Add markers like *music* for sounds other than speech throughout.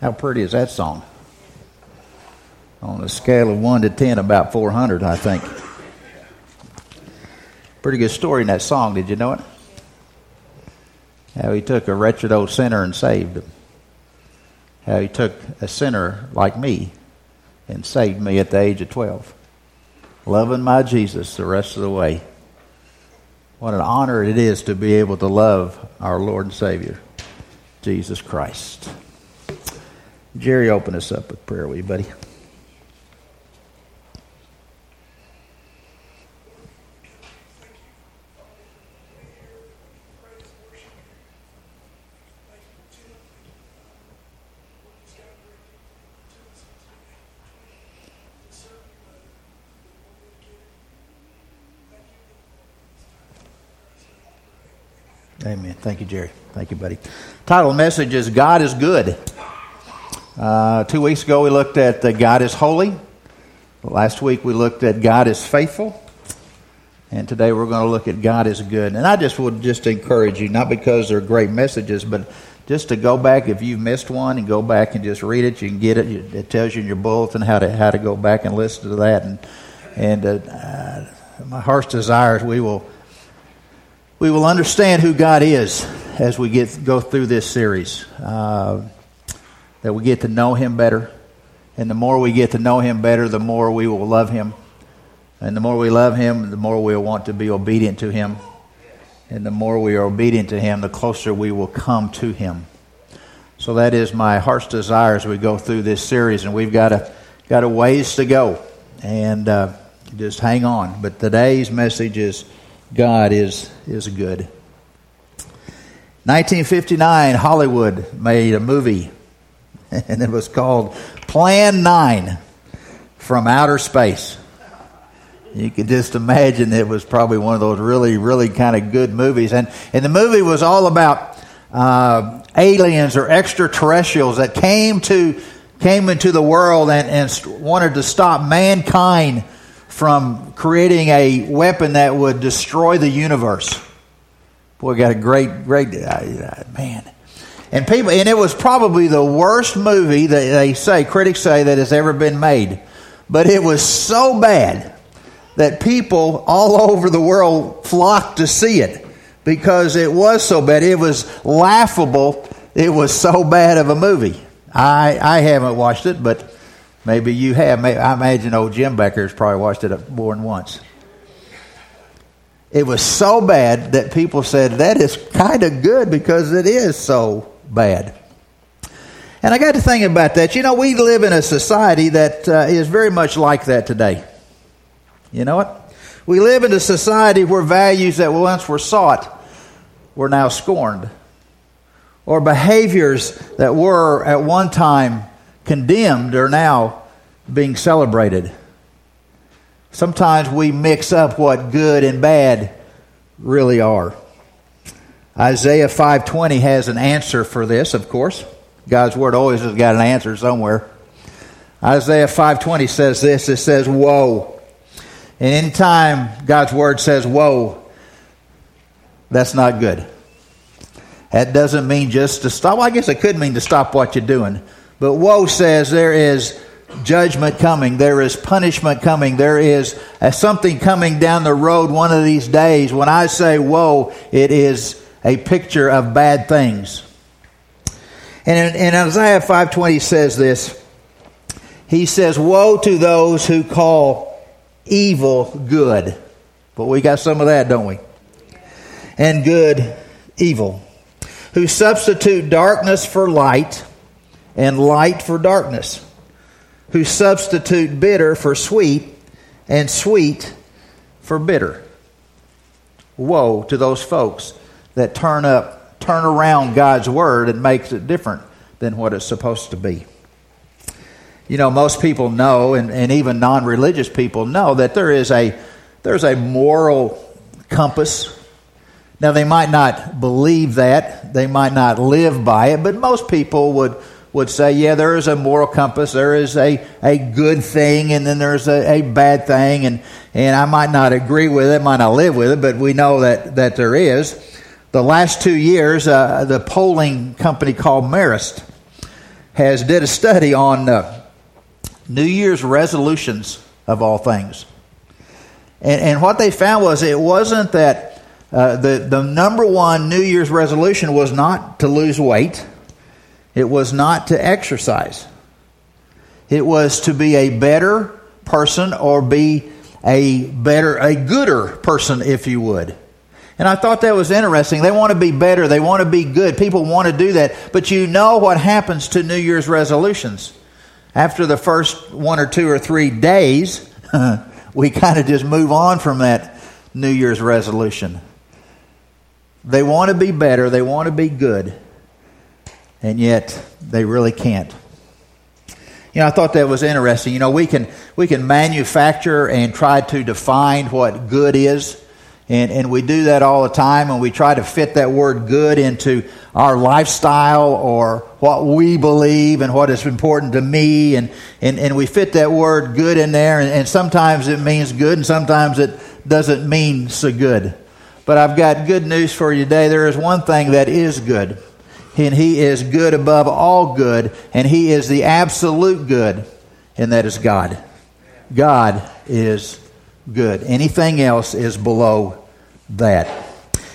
How pretty is that song? On a scale of 1 to 10, about 400, I think. Pretty good story in that song. Did you know it? How he took a wretched old sinner and saved him. How he took a sinner like me and saved me at the age of 12. Loving my Jesus the rest of the way. What an honor it is to be able to love our Lord and Savior, Jesus Christ. Jerry, open us up with prayer, will you, buddy? Amen. Thank you, Jerry. Thank you, buddy. Title message is God is Good. Uh, two weeks ago, we looked at uh, God is Holy. Last week, we looked at God is Faithful. And today, we're going to look at God is Good. And I just would just encourage you, not because they're great messages, but just to go back if you've missed one and go back and just read it. You can get it. It tells you in your bulletin how to how to go back and listen to that. And and uh, uh my heart's desire is we will we will understand who God is as we get go through this series. Uh, that we get to know Him better, and the more we get to know Him better, the more we will love Him, and the more we love Him, the more we'll want to be obedient to Him, and the more we are obedient to Him, the closer we will come to Him. So that is my heart's desire as we go through this series, and we've got a got a ways to go, and uh, just hang on. But today's message is God is, is good. 1959, Hollywood made a movie, *laughs* and it was called Plan 9 from Outer Space. You can just imagine it was probably one of those really, really kind of good movies. And, and the movie was all about uh, aliens or extraterrestrials that came to came into the world and, and wanted to stop mankind from creating a weapon that would destroy the universe. Boy, got a great, great uh, man. And people, and it was probably the worst movie that they say, critics say, that has ever been made. But it was so bad that people all *laughs* over the world flocked to see it because it was so bad. It was laughable. It was so bad of a movie. I, I haven't watched it, but Maybe you have. I imagine old Jim Becker's probably watched it more than once. It was so bad that people said that is kind of good because it is so bad. And I got to think about that. You know, we live in a society that uh, is very much like that today. You know what? We live in a society where values that once were sought were now scorned, or behaviors that were at one time condemned are now being celebrated. Sometimes we mix up what good and bad really are. Isaiah 5:20 has an answer for this, of course. God's word always has got an answer somewhere. Isaiah 5:20 says this, it says woe. And anytime God's word says woe, that's not good. That doesn't mean just to stop. Well, I guess it could mean to stop what you're doing. But woe says there is judgment coming. There is punishment coming. There is uh, something coming down the road one of these days. When I say woe, it is a picture of bad things. And in, in Isaiah 5.20 says this. He says, Woe to those who call evil good. But we got some of that, don't we? And good evil. Who substitute darkness for light and light for darkness, who substitute bitter for sweet and sweet for bitter. Woe to those folks that turn up, turn around God's word and makes it different than what it's supposed to be. You know, most people know, and, and even non religious people know, that there is a there's a moral compass. Now they might not believe that, they might not live by it, but most people would would say, yeah, there is a moral compass, there is a, a good thing, and then there's a, a bad thing, and, and I might not agree with it, might not live with it, but we know that, that there is. The last two years, uh, the polling company called Marist has did a study on uh, New Year's resolutions of all things. And, and what they found was it wasn't that uh, the, the number one New Year's resolution was not to lose weight, it was not to exercise, it was to be a better person or be a better, a gooder person, if you would. And I thought that was interesting. They want to be better. They want to be good. People want to do that. But you know what happens to New Year's resolutions. After the first one or two or three days, *laughs* we kind of just move on from that New Year's resolution. They want to be better. They want to be good. And yet, they really can't. You know, I thought that was interesting. You know, we can, we can manufacture and try to define what good is and, and we do that all the time, and we try to fit that word good into our lifestyle or what we believe and what is important to me. And, and, and we fit that word good in there, and, and sometimes it means good, and sometimes it doesn't mean so good. But I've got good news for you today. There is one thing that is good, and He is good above all good, and He is the absolute good, and that is God. God is good. Anything else is below that.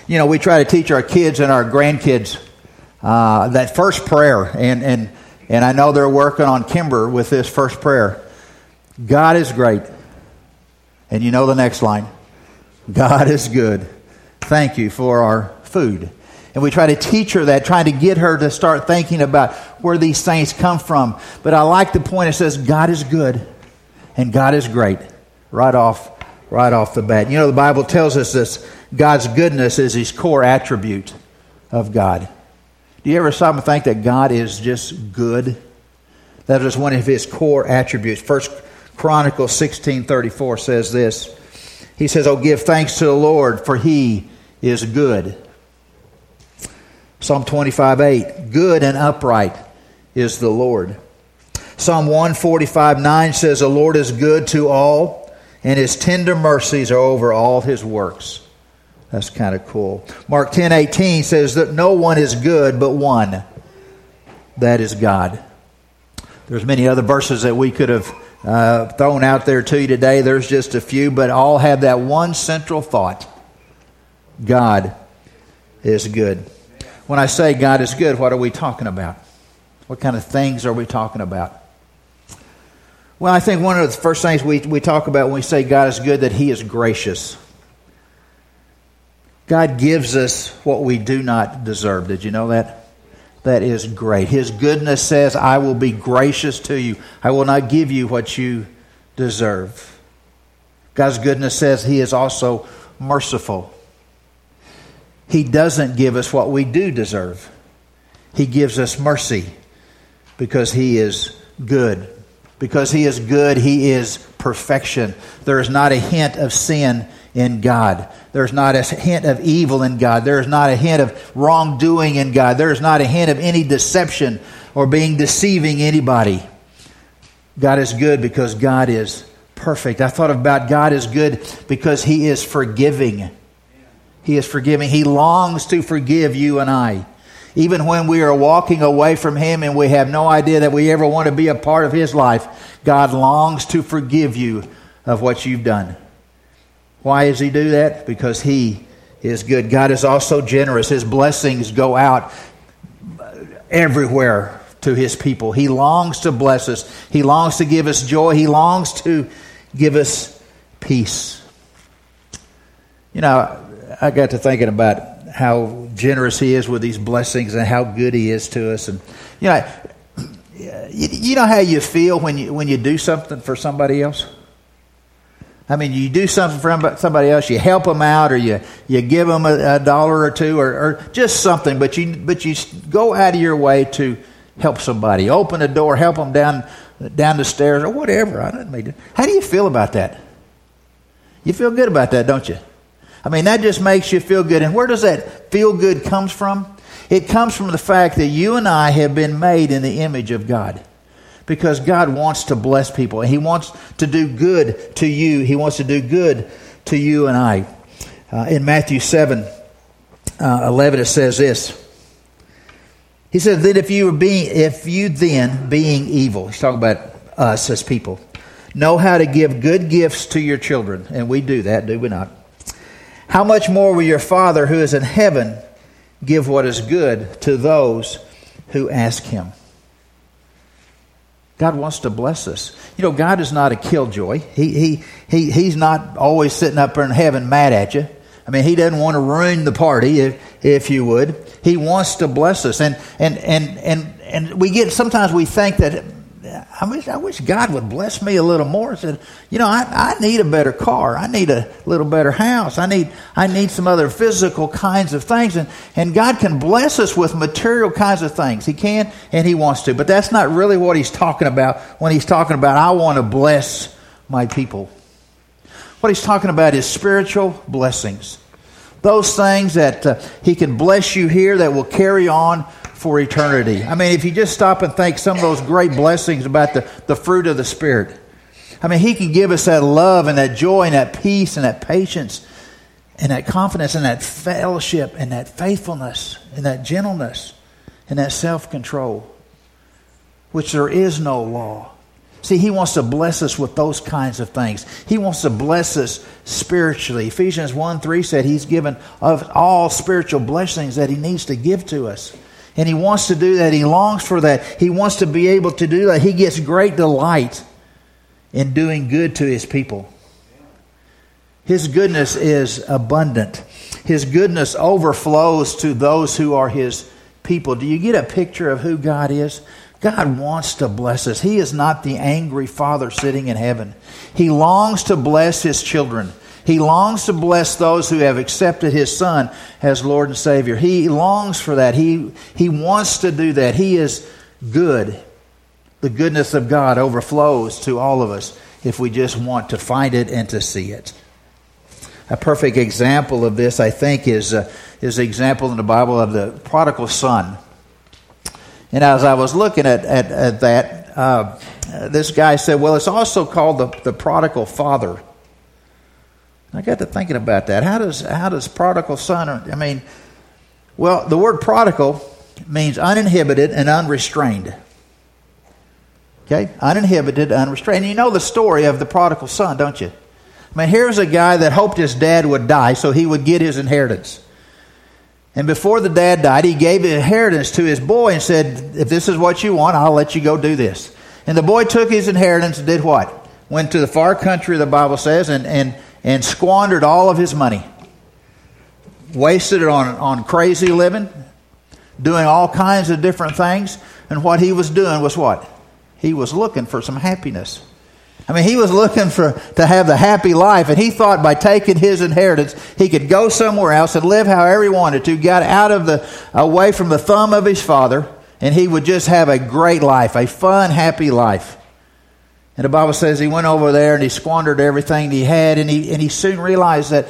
You know, we try to teach our kids and our grandkids uh, that first prayer, and, and, and I know they're working on Kimber with this first prayer. God is great. And you know the next line God is good. Thank you for our food. And we try to teach her that, trying to get her to start thinking about where these things come from. But I like the point it says God is good and God is great right off right off the bat. You know, the Bible tells us this God's goodness is his core attribute of God. Do you ever stop and think that God is just good? That is one of his core attributes. First Chronicles 16:34 says this. He says, "Oh give thanks to the Lord for he is good." Psalm 25:8, "Good and upright is the Lord." Psalm 145 9 says, The Lord is good to all, and his tender mercies are over all his works. That's kind of cool. Mark 10 18 says that no one is good but one. That is God. There's many other verses that we could have uh, thrown out there to you today. There's just a few, but all have that one central thought God is good. When I say God is good, what are we talking about? What kind of things are we talking about? Well, I think one of the first things we, we talk about when we say God is good, that He is gracious. God gives us what we do not deserve. Did you know that? That is great. His goodness says, I will be gracious to you. I will not give you what you deserve. God's goodness says He is also merciful. He doesn't give us what we do deserve, He gives us mercy because He is good. Because he is good, he is perfection. There is not a hint of sin in God. There's not a hint of evil in God. There is not a hint of wrongdoing in God. There is not a hint of any deception or being deceiving anybody. God is good because God is perfect. I thought about God is good because he is forgiving. He is forgiving. He longs to forgive you and I. Even when we are walking away from Him and we have no idea that we ever want to be a part of His life, God longs to forgive you of what you've done. Why does He do that? Because He is good. God is also generous. His blessings go out everywhere to His people. He longs to bless us, He longs to give us joy, He longs to give us peace. You know, I got to thinking about how generous he is with these blessings and how good he is to us. And you know, you, you know how you feel when you when you do something for somebody else. I mean, you do something for somebody else, you help them out, or you, you give them a, a dollar or two, or, or, just something. But you but you go out of your way to help somebody, open a door, help them down down the stairs, or whatever. I don't mean. How do you feel about that? You feel good about that, don't you? I mean, that just makes you feel good. And where does that feel good comes from? It comes from the fact that you and I have been made in the image of God. Because God wants to bless people. and He wants to do good to you. He wants to do good to you and I. Uh, in Matthew 7 uh, 11, it says this He says that if you being, if you then, being evil, he's talking about us as people, know how to give good gifts to your children, and we do that, do we not? How much more will your Father who is in heaven give what is good to those who ask him? God wants to bless us. You know, God is not a killjoy. He, he, he, he's not always sitting up in heaven mad at you. I mean, he doesn't want to ruin the party, if, if you would. He wants to bless us. And, and, and, and, and we get, sometimes we think that I wish, I wish God would bless me a little more. I said, you know, I, I need a better car. I need a little better house. I need, I need some other physical kinds of things. And, and God can bless us with material kinds of things. He can and He wants to. But that's not really what He's talking about when He's talking about, I want to bless my people. What He's talking about is spiritual blessings. Those things that uh, He can bless you here that will carry on for eternity. I mean, if you just stop and think some of those great blessings about the, the fruit of the Spirit, I mean, He can give us that love and that joy and that peace and that patience and that confidence and that fellowship and that faithfulness and that gentleness and that self control, which there is no law. See, he wants to bless us with those kinds of things. He wants to bless us spiritually. Ephesians 1 3 said he's given of all spiritual blessings that he needs to give to us. And he wants to do that. He longs for that. He wants to be able to do that. He gets great delight in doing good to his people. His goodness is abundant. His goodness overflows to those who are his people. Do you get a picture of who God is? God wants to bless us. He is not the angry Father sitting in heaven. He longs to bless his children. He longs to bless those who have accepted his son as Lord and Savior. He longs for that. He, he wants to do that. He is good. The goodness of God overflows to all of us if we just want to find it and to see it. A perfect example of this, I think, is, uh, is the example in the Bible of the prodigal son. And as I was looking at, at, at that, uh, this guy said, well, it's also called the, the prodigal father. I got to thinking about that. How does how does prodigal son? I mean, well, the word prodigal means uninhibited and unrestrained. Okay, uninhibited, unrestrained. You know the story of the prodigal son, don't you? I mean, here's a guy that hoped his dad would die so he would get his inheritance. And before the dad died, he gave inheritance to his boy and said, If this is what you want, I'll let you go do this. And the boy took his inheritance and did what? Went to the far country, the Bible says, and, and and squandered all of his money. Wasted it on, on crazy living, doing all kinds of different things. And what he was doing was what? He was looking for some happiness. I mean, he was looking for to have the happy life, and he thought by taking his inheritance, he could go somewhere else and live however he wanted to, get out of the away from the thumb of his father, and he would just have a great life, a fun, happy life. And the Bible says he went over there and he squandered everything he had, and he, and he soon realized that,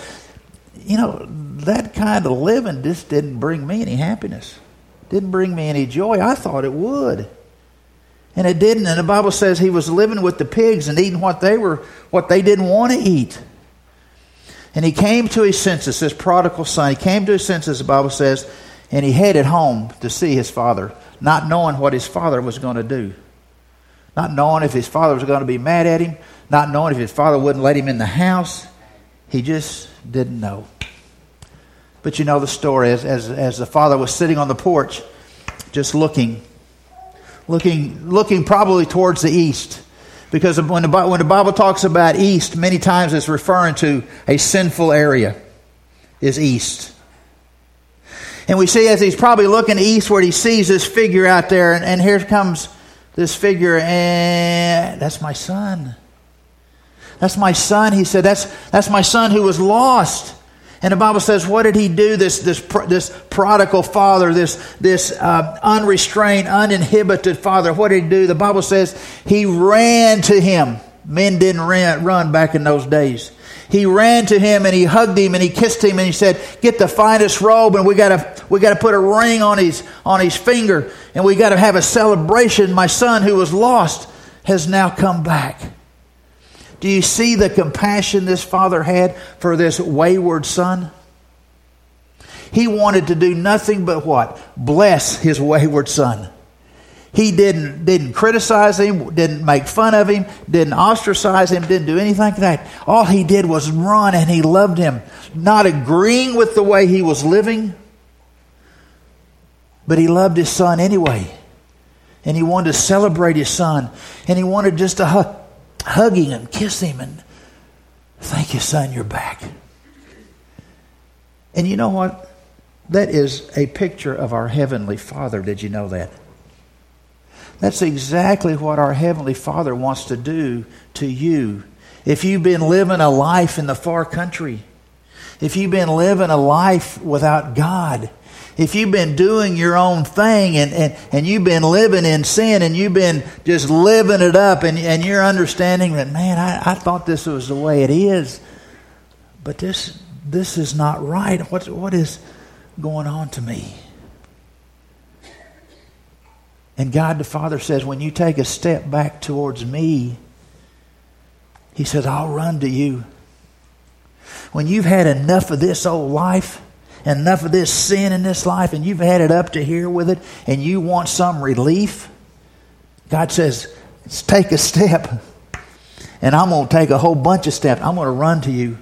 you know, that kind of living just didn't bring me any happiness, didn't bring me any joy. I thought it would. And it didn't. And the Bible says he was living with the pigs and eating what they were what they didn't want to eat. And he came to his senses, this prodigal son. He came to his senses, the Bible says, and he headed home to see his father, not knowing what his father was going to do not knowing if his father was going to be mad at him, not knowing if his father wouldn't let him in the house. He just didn't know. But you know the story as, as, as the father was sitting on the porch, just looking, looking, looking probably towards the east. Because when the, when the Bible talks about east, many times it's referring to a sinful area, is east. And we see as he's probably looking eastward, he sees this figure out there, and, and here comes this figure, and that's my son. That's my son. He said, that's, that's my son who was lost. And the Bible says, what did he do? This, this, this prodigal father, this, this uh, unrestrained, uninhibited father, what did he do? The Bible says he ran to him. Men didn't run back in those days. He ran to him and he hugged him and he kissed him and he said, "Get the finest robe and we got to we got to put a ring on his on his finger and we got to have a celebration. My son who was lost has now come back." Do you see the compassion this father had for this wayward son? He wanted to do nothing but what? Bless his wayward son. He didn't, didn't criticize him, didn't make fun of him, didn't ostracize him, didn't do anything like that. All he did was run and he loved him, not agreeing with the way he was living, but he loved his son anyway. And he wanted to celebrate his son. And he wanted just to hug, hug him and kiss him and thank you, son, you're back. And you know what? That is a picture of our Heavenly Father. Did you know that? That's exactly what our Heavenly Father wants to do to you. If you've been living a life in the far country, if you've been living a life without God, if you've been doing your own thing and, and, and you've been living in sin and you've been just living it up and, and you're understanding that, man, I, I thought this was the way it is, but this, this is not right. What, what is going on to me? And God the Father says, when you take a step back towards me, He says, I'll run to you. When you've had enough of this old life, enough of this sin in this life, and you've had it up to here with it, and you want some relief, God says, take a step. And I'm going to take a whole bunch of steps. I'm going to run to you.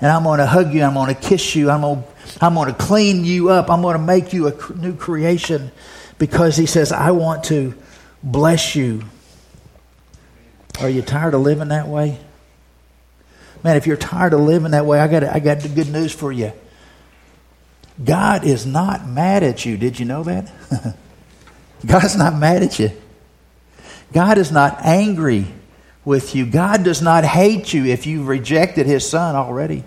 And I'm going to hug you. I'm going to kiss you. I'm going to, I'm going to clean you up. I'm going to make you a new creation because he says, I want to bless you. Are you tired of living that way? Man, if you're tired of living that way, I got, I got good news for you. God is not mad at you. Did you know that? *laughs* God's not mad at you. God is not angry with you. God does not hate you if you've rejected his son already.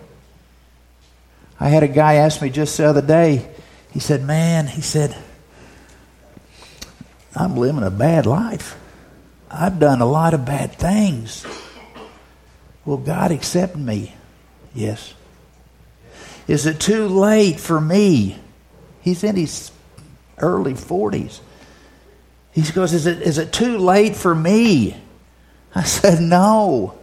I had a guy ask me just the other day, he said, Man, he said, I'm living a bad life. I've done a lot of bad things. Will God accept me? Yes. Is it too late for me? He's in his early 40s. He goes, Is it, is it too late for me? I said, No.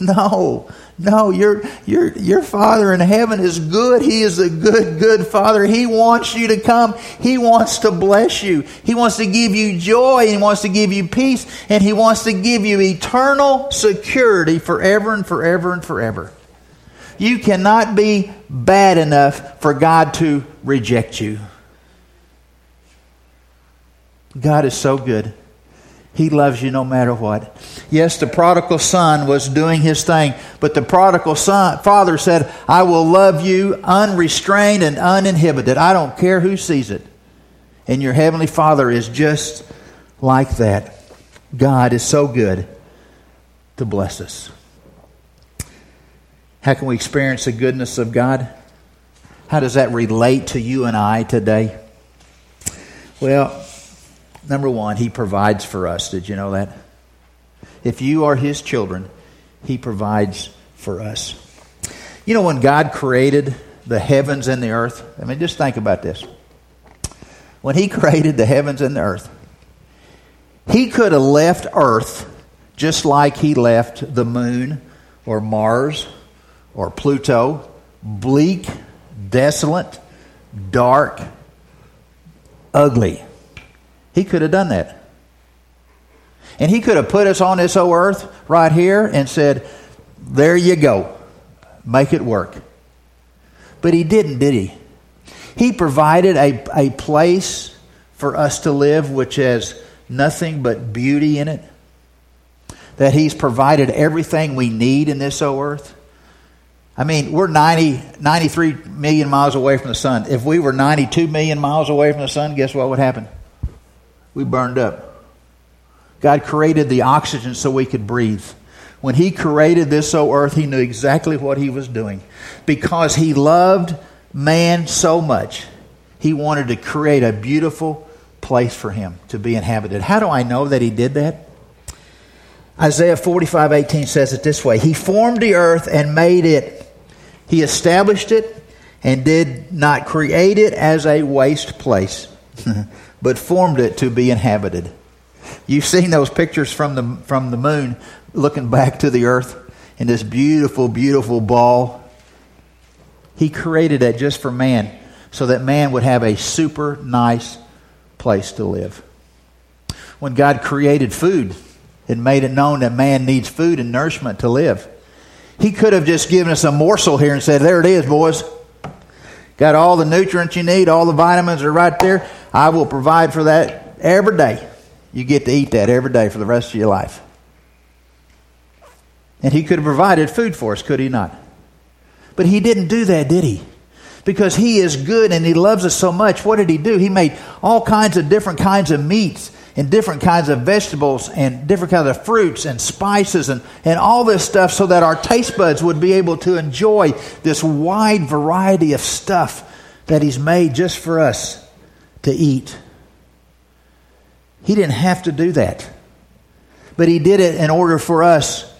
No, no, your, your, your Father in heaven is good. He is a good, good Father. He wants you to come. He wants to bless you. He wants to give you joy. He wants to give you peace. And He wants to give you eternal security forever and forever and forever. You cannot be bad enough for God to reject you. God is so good. He loves you no matter what. Yes, the prodigal son was doing his thing, but the prodigal son, father said, I will love you unrestrained and uninhibited. I don't care who sees it. And your heavenly father is just like that. God is so good to bless us. How can we experience the goodness of God? How does that relate to you and I today? Well, Number one, He provides for us. Did you know that? If you are His children, He provides for us. You know, when God created the heavens and the earth, I mean, just think about this. When He *laughs* created the heavens and the earth, He could have left earth just like He left the moon or Mars or Pluto bleak, desolate, dark, ugly. He could have done that. And he could have put us on this old earth right here and said, There you go. Make it work. But he didn't, did he? He provided a, a place for us to live which has nothing but beauty in it. That he's provided everything we need in this old earth. I mean, we're 90, 93 million miles away from the sun. If we were 92 million miles away from the sun, guess what would happen? We burned up. God created the oxygen so we could breathe. When He created this old earth, He knew exactly what He was doing. Because He loved man so much, He wanted to create a beautiful place for him to be inhabited. How do I know that He did that? Isaiah 45 18 says it this way He formed the earth and made it, He established it and did not create it as a waste place. *laughs* but formed it to be inhabited. You've seen those pictures from the, from the moon looking back to the earth in this beautiful, beautiful ball. He created that just for man. so that man would have a super nice place to live. When God created food and made it known that man needs food and nourishment to live, he could have just given us a morsel here and said, There it is, boys. Got all the nutrients you need, all the vitamins are right there. I will provide for that every day. You get to eat that every day for the rest of your life. And he could have provided food for us, could he not? But he didn't do that, did he? Because he is good and he loves us so much. What did he do? He made all kinds of different kinds of meats and different kinds of vegetables and different kinds of fruits and spices and, and all this stuff so that our taste buds would be able to enjoy this wide variety of stuff that He's made just for us to eat. He didn't have to do that. But He did it in order for us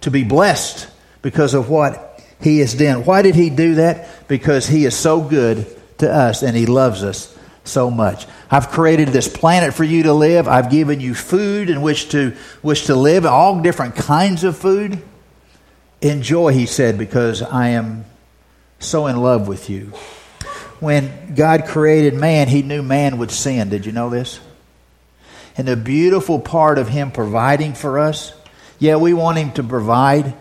to be blessed because of what He has done. Why did He do that? Because He is so good to us and He loves us so much. I've created this planet for you to live. I've given you food in which to which to live, all different kinds of food. Enjoy, he said, because I am so in love with you. When God created man, he knew man would sin. Did you know this? And the beautiful part of him providing for us, yeah, we want him to provide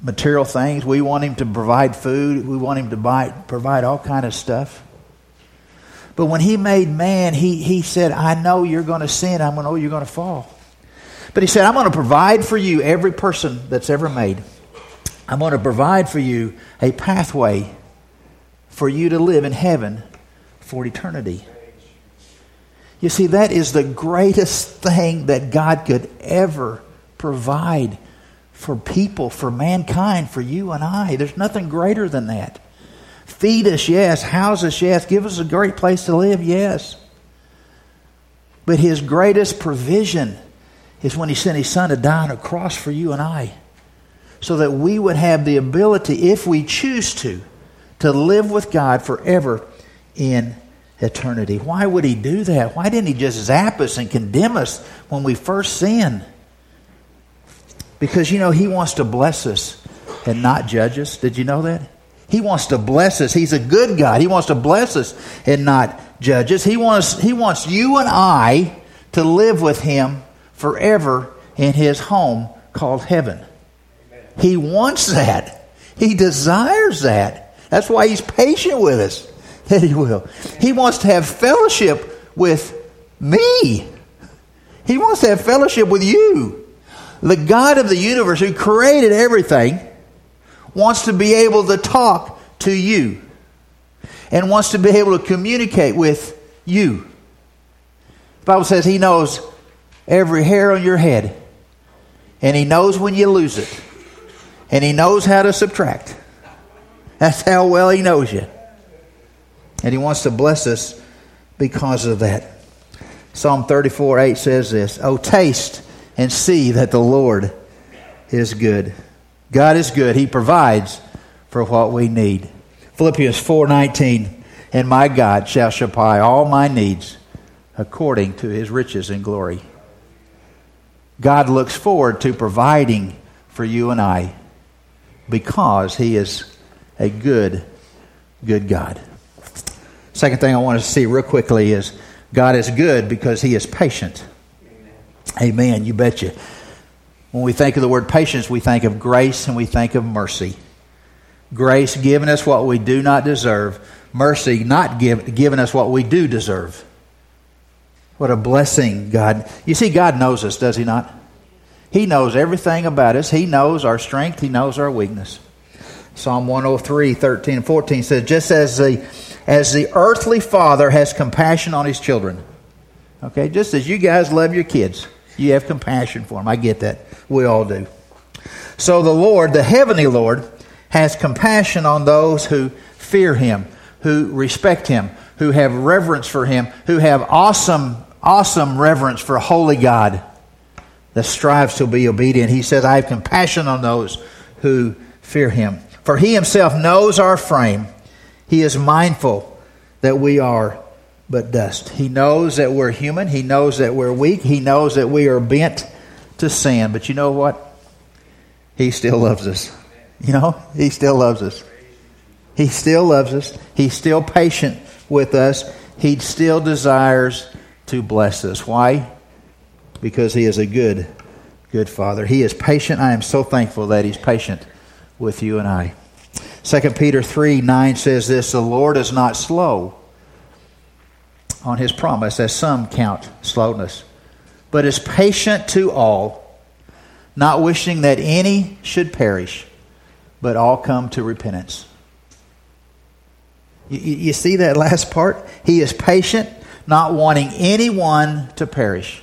material things. We want him to provide food. We want him to buy, provide all kind of stuff. But when he made man, he, he said, I know you're going to sin. I'm going to oh, know you're going to fall. But he said, I'm going to provide for you every person that's ever made. I'm going to provide for you a pathway for you to live in heaven for eternity. You see, that is the greatest thing that God could ever provide for people, for mankind, for you and I. There's nothing greater than that. Feed us, yes. House us, yes. Give us a great place to live, yes. But his greatest provision is when he sent his son to die on a cross for you and I. So that we would have the ability, if we choose to, to live with God forever in eternity. Why would he do that? Why didn't he just zap us and condemn us when we first sinned? Because, you know, he wants to bless us and not judge us. Did you know that? He wants to bless us. He's a good God. He wants to bless us and not judge us. He wants, he wants you and I to live with Him forever in His home called heaven. He wants that. He desires that. That's why He's patient with us, *laughs* that He will. He wants to have fellowship with me. He wants to have fellowship with you. The God of the universe who created everything wants to be able to talk to you and wants to be able to communicate with you. The Bible says he knows every hair on your head, and he knows when you lose it, and he knows how to subtract. That's how well he knows you. And he wants to bless us because of that. Psalm 34 8 says this Oh, taste and see that the Lord is good. God is good. He provides for what we need. Philippians 4:19 And my God shall supply all my needs according to his riches and glory. God looks forward to providing for you and I because he is a good good God. Second thing I want to see real quickly is God is good because he is patient. Amen. Amen you betcha. When we think of the word patience, we think of grace and we think of mercy. Grace giving us what we do not deserve, mercy not give, giving us what we do deserve. What a blessing, God. You see, God knows us, does He not? He knows everything about us. He knows our strength, He knows our weakness. Psalm 103, 13 and 14 says, Just as the, as the earthly father has compassion on his children. Okay, just as you guys love your kids. You have compassion for them. I get that. We all do. So the Lord, the heavenly Lord, has compassion on those who fear him, who respect him, who have reverence for him, who have awesome, awesome reverence for holy God that strives to be obedient. He says, I have compassion on those who fear him. For he himself knows our frame. He is mindful that we are but dust. He knows that we're human. He knows that we're weak. He knows that we are bent to sin. But you know what? He still loves us. You know, He still loves us. He still loves us. He's still patient with us. He still desires to bless us. Why? Because He is a good, good Father. He is patient. I am so thankful that He's patient with you and I. 2 Peter 3 9 says this The Lord is not slow on His promise, as some count slowness, but is patient to all, not wishing that any should perish, but all come to repentance. You, you see that last part? He is patient, not wanting anyone to perish,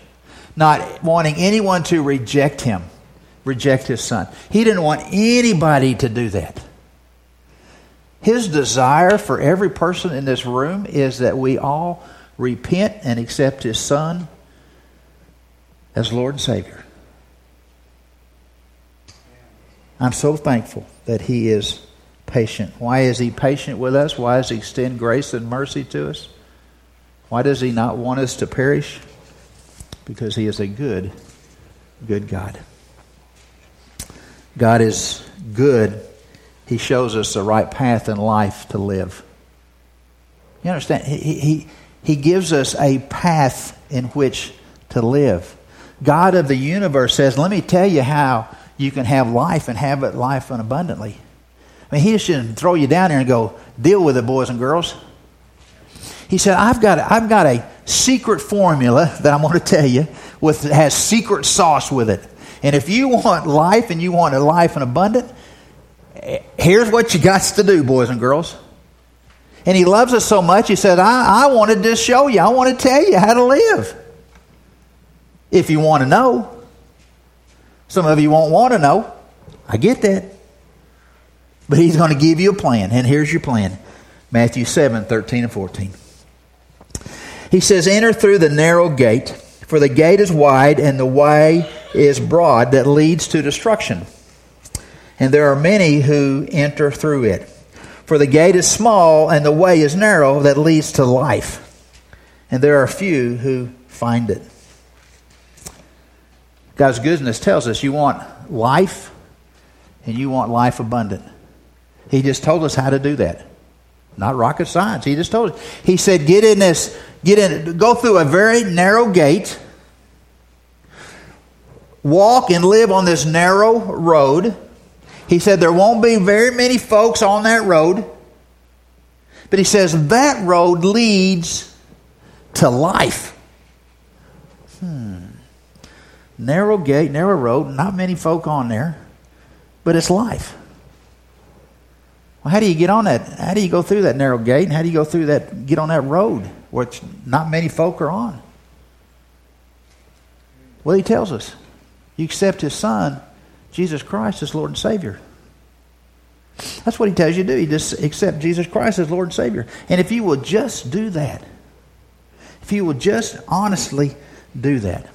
not wanting anyone to reject him, reject his son. He didn't want anybody to do that. His desire for every person in this room is that we all repent and accept his son as Lord and Savior. I'm so thankful that he is patient. Why is he patient with us? Why does he extend grace and mercy to us? Why does he not want us to perish? Because he is a good, good God. God is good. He shows us the right path in life to live. You understand? He, he, he gives us a path in which to live. God of the universe says, Let me tell you how you can have life and have it life abundantly. I mean, he just shouldn't throw you down there and go, deal with it, boys and girls. He said, I've got, I've got a secret formula that I'm going to tell you with has secret sauce with it. And if you want life and you want a life in abundant, here's what you got to do, boys and girls. And he loves us so much, he said, I, I want to show you. I want to tell you how to live. If you want to know. Some of you won't want to know. I get that. But he's going to give you a plan. And here's your plan Matthew 7 13 and 14. He says, Enter through the narrow gate, for the gate is wide and the way is broad that leads to destruction. And there are many who enter through it. For the gate is small and the way is narrow that leads to life. And there are few who find it. God's goodness tells us you want life and you want life abundant. He just told us how to do that. Not rocket science. He just told us. He said, get in this, get in, go through a very narrow gate, walk and live on this narrow road. He said there won't be very many folks on that road. But he says that road leads to life. Hmm. Narrow gate, narrow road, not many folk on there, but it's life. Well, how do you get on that? How do you go through that narrow gate? And how do you go through that, get on that road, which not many folk are on? Well, he tells us you accept his son, Jesus Christ, as Lord and Savior. That's what he tells you to do. You just accept Jesus Christ as Lord and Savior. And if you will just do that, if you will just honestly do that,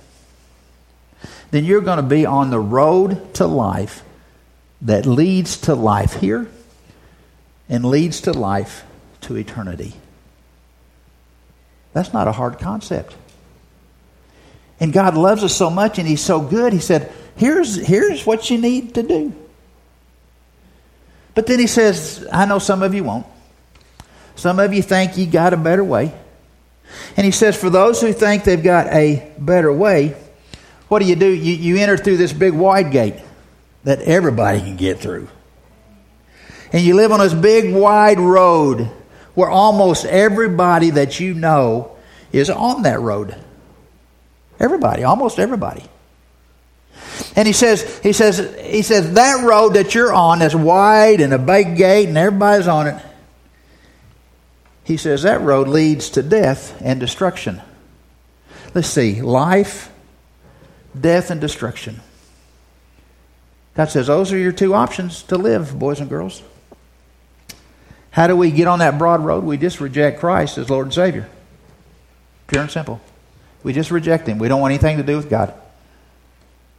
then you're going to be on the road to life that leads to life here and leads to life to eternity. That's not a hard concept. And God loves us so much and He's so good, He said, here's, here's what you need to do. But then He says, I know some of you won't. Some of you think you got a better way. And He says, for those who think they've got a better way, what do you do? You, you enter through this big wide gate that everybody can get through and you live on this big wide road where almost everybody that you know is on that road. Everybody, almost everybody. And he says, he says, he says that road that you're on that's wide and a big gate and everybody's on it. He says that road leads to death and destruction. Let's see, life, death, and destruction. God says those are your two options to live, boys and girls. How do we get on that broad road? We just reject Christ as Lord and Savior. Pure and simple. We just reject Him. We don't want anything to do with God.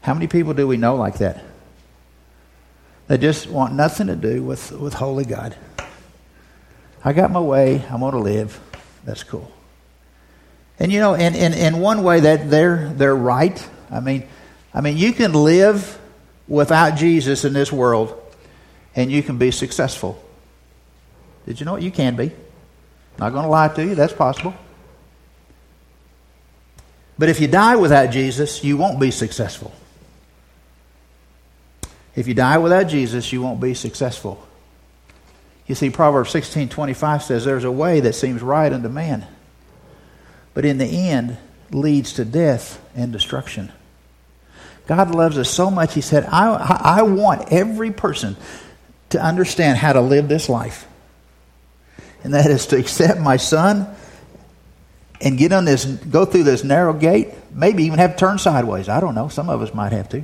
How many people do we know like that? They just want nothing to do with, with holy God. I got my way. I want to live. That's cool. And you know, in, in, in one way that they're they're right. I mean, I mean, you can live without Jesus in this world, and you can be successful. Did you know what You can be. Not going to lie to you. That's possible. But if you die without Jesus, you won't be successful. If you die without Jesus, you won't be successful. You see, Proverbs 16 25 says, There's a way that seems right unto man, but in the end leads to death and destruction. God loves us so much, He said, I, I want every person to understand how to live this life. And that is to accept my son and get on this, go through this narrow gate, maybe even have to turn sideways. I don't know. Some of us might have to.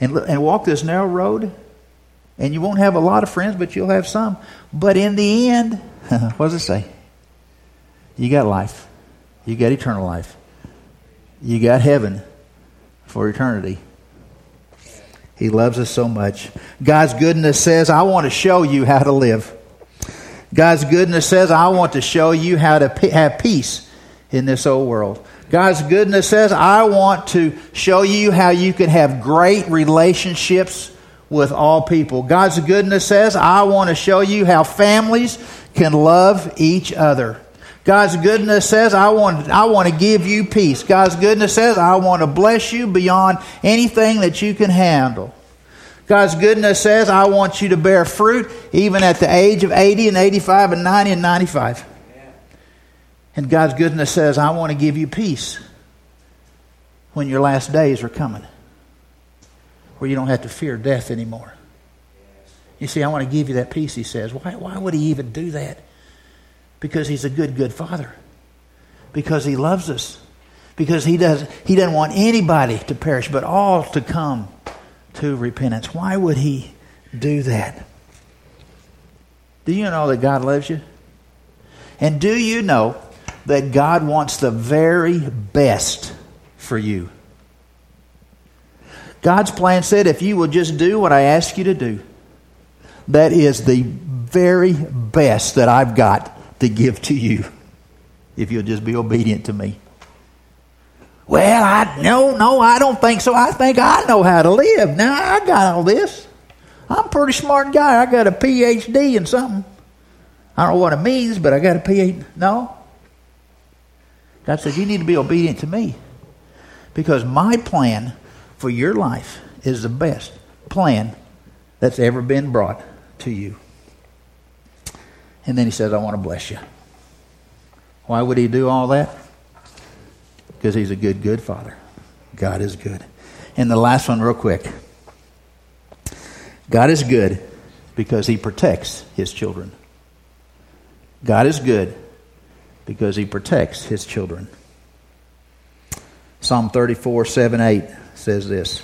And, and walk this narrow road. And you won't have a lot of friends, but you'll have some. But in the end, *laughs* what does it say? You got life. You got eternal life. You got heaven for eternity. He loves us so much. God's goodness says, I want to show you how to live. God's goodness says, I want to show you how to have peace in this old world. God's goodness says, I want to show you how you can have great relationships with all people. God's goodness says, I want to show you how families can love each other. God's goodness says, I want, I want to give you peace. God's goodness says, I want to bless you beyond anything that you can handle. God's goodness says, I want you to bear fruit even at the age of 80 and 85 and 90 and 95. And God's goodness says, I want to give you peace when your last days are coming, where you don't have to fear death anymore. You see, I want to give you that peace, he says. Why, why would he even do that? Because he's a good, good father. Because he loves us. Because he, does, he doesn't want anybody to perish, but all to come to repentance. Why would he do that? Do you know that God loves you? And do you know that God wants the very best for you? God's plan said if you will just do what I ask you to do, that is the very best that I've got to give to you if you'll just be obedient to me. Well, I no, no, I don't think so. I think I know how to live. Now I got all this. I'm a pretty smart guy. I got a PhD in something. I don't know what it means, but I got a PhD. No. God says you need to be obedient to me. Because my plan for your life is the best plan that's ever been brought to you. And then he says, I want to bless you. Why would he do all that? because he's a good, good father. God is good. And the last one, real quick God is good because he protects his children. God is good because he protects his children. Psalm 34, 7, 8 says this.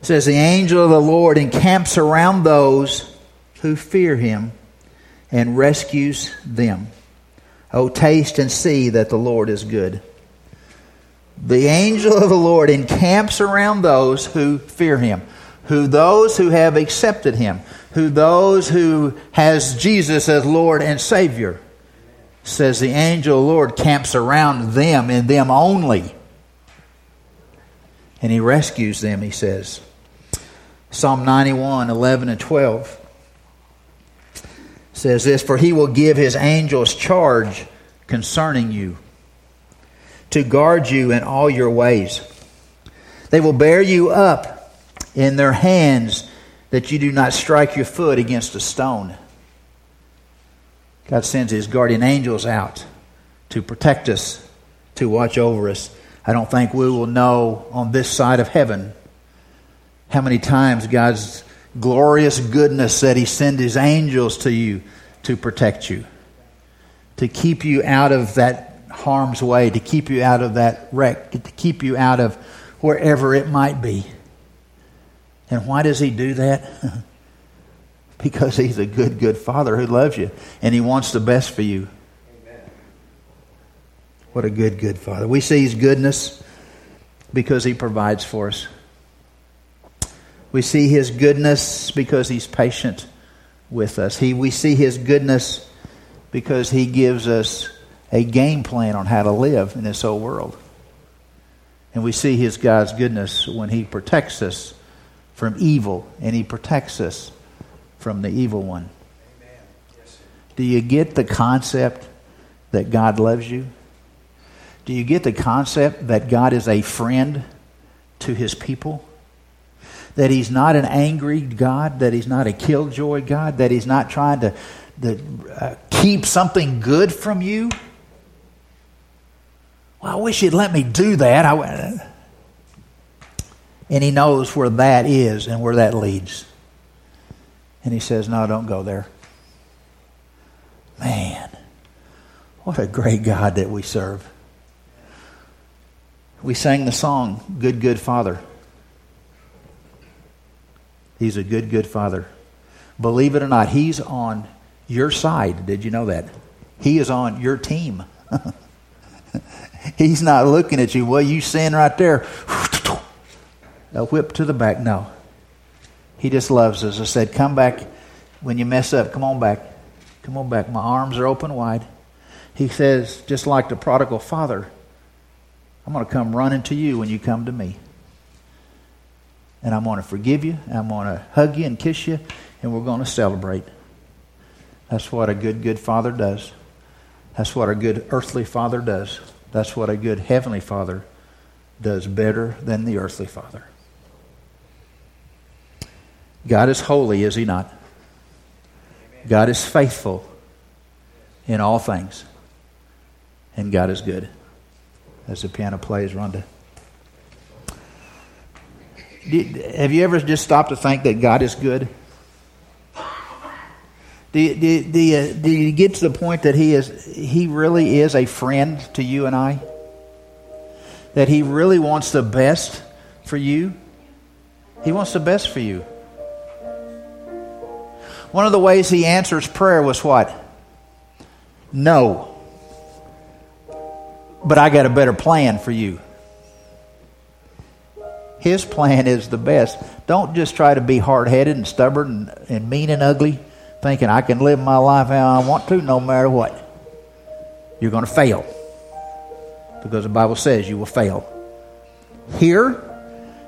It says, The angel of the Lord encamps around those who fear him and rescues them. Oh, taste and see that the Lord is good. The angel of the Lord encamps around those who fear him, who those who have accepted him, who those who has Jesus as Lord and Savior. Says the angel of the Lord camps around them and them only. And he rescues them, he says. Psalm 91, 11 and 12 says this For he will give his angels charge concerning you to guard you in all your ways. They will bear you up in their hands that you do not strike your foot against a stone. God sends his guardian angels out to protect us, to watch over us. I don't think we will know on this side of heaven how many times God's glorious goodness that he sent his angels to you to protect you, to keep you out of that harm's way, to keep you out of that wreck, to keep you out of wherever it might be. And why does he do that? *laughs* *laughs* because he's a good, good father who loves you and he wants the best for you. Amen. What a good, good father. We see his goodness because he provides for us. We see his goodness because he's patient with us. He, we see his goodness because he gives us a game plan on how to live in this old world. And we see his God's goodness when he protects us from evil and he protects us from the evil one. Do you get the concept that God loves you? Do you get the concept that God is a friend to his people? That he's not an angry God, that he's not a killjoy God, that he's not trying to, to uh, keep something good from you? Well, I wish you'd let me do that. I, and he knows where that is and where that leads. And he says, No, don't go there. Man, what a great God that we serve. We sang the song, Good, Good Father. He's a good, good father. Believe it or not, he's on your side. Did you know that? He is on your team. *laughs* he's not looking at you. Well, you sin right there. *laughs* A whip to the back. No. He just loves us. I said, Come back when you mess up. Come on back. Come on back. My arms are open wide. He says, just like the prodigal father, I'm going to come running to you when you come to me. And I'm going to forgive you. I'm going to hug you and kiss you. And we're going to celebrate. That's what a good, good father does. That's what a good earthly father does. That's what a good heavenly father does better than the earthly father. God is holy, is he not? God is faithful in all things. And God is good. As the piano plays, Rhonda. have you ever just stopped to think that God is good? Do you, do, do, you, do you get to the point that he is he really is a friend to you and I? That he really wants the best for you? He wants the best for you. One of the ways he answers prayer was what? No. But I got a better plan for you. His plan is the best. Don't just try to be hard headed and stubborn and, and mean and ugly, thinking I can live my life how I want to no matter what. You're going to fail. Because the Bible says you will fail. Here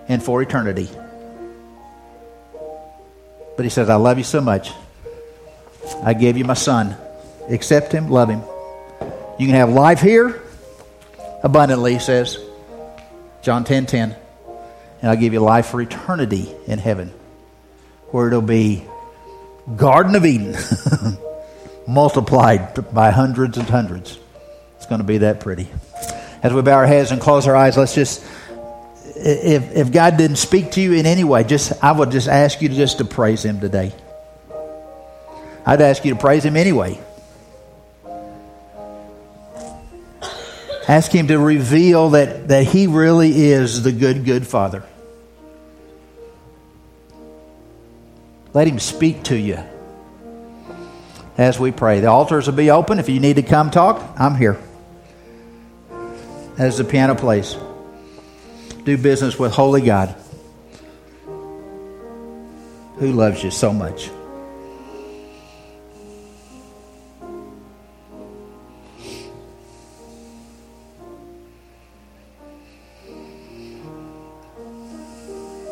and for eternity. But he says, I love you so much. I gave you my son. Accept him, love him. You can have life here abundantly, he says. John 10 10. And I'll give you life for eternity in heaven, where it'll be Garden of Eden, *laughs* multiplied by hundreds and hundreds. It's going to be that pretty. As we bow our heads and close our eyes, let's just if, if God didn't speak to you in any way, just I would just ask you to just to praise Him today. I'd ask you to praise Him anyway. Ask Him to reveal that, that He really is the good, good Father. Let Him speak to you as we pray. The altars will be open. If you need to come talk, I'm here. As the piano plays do business with Holy God who loves you so much.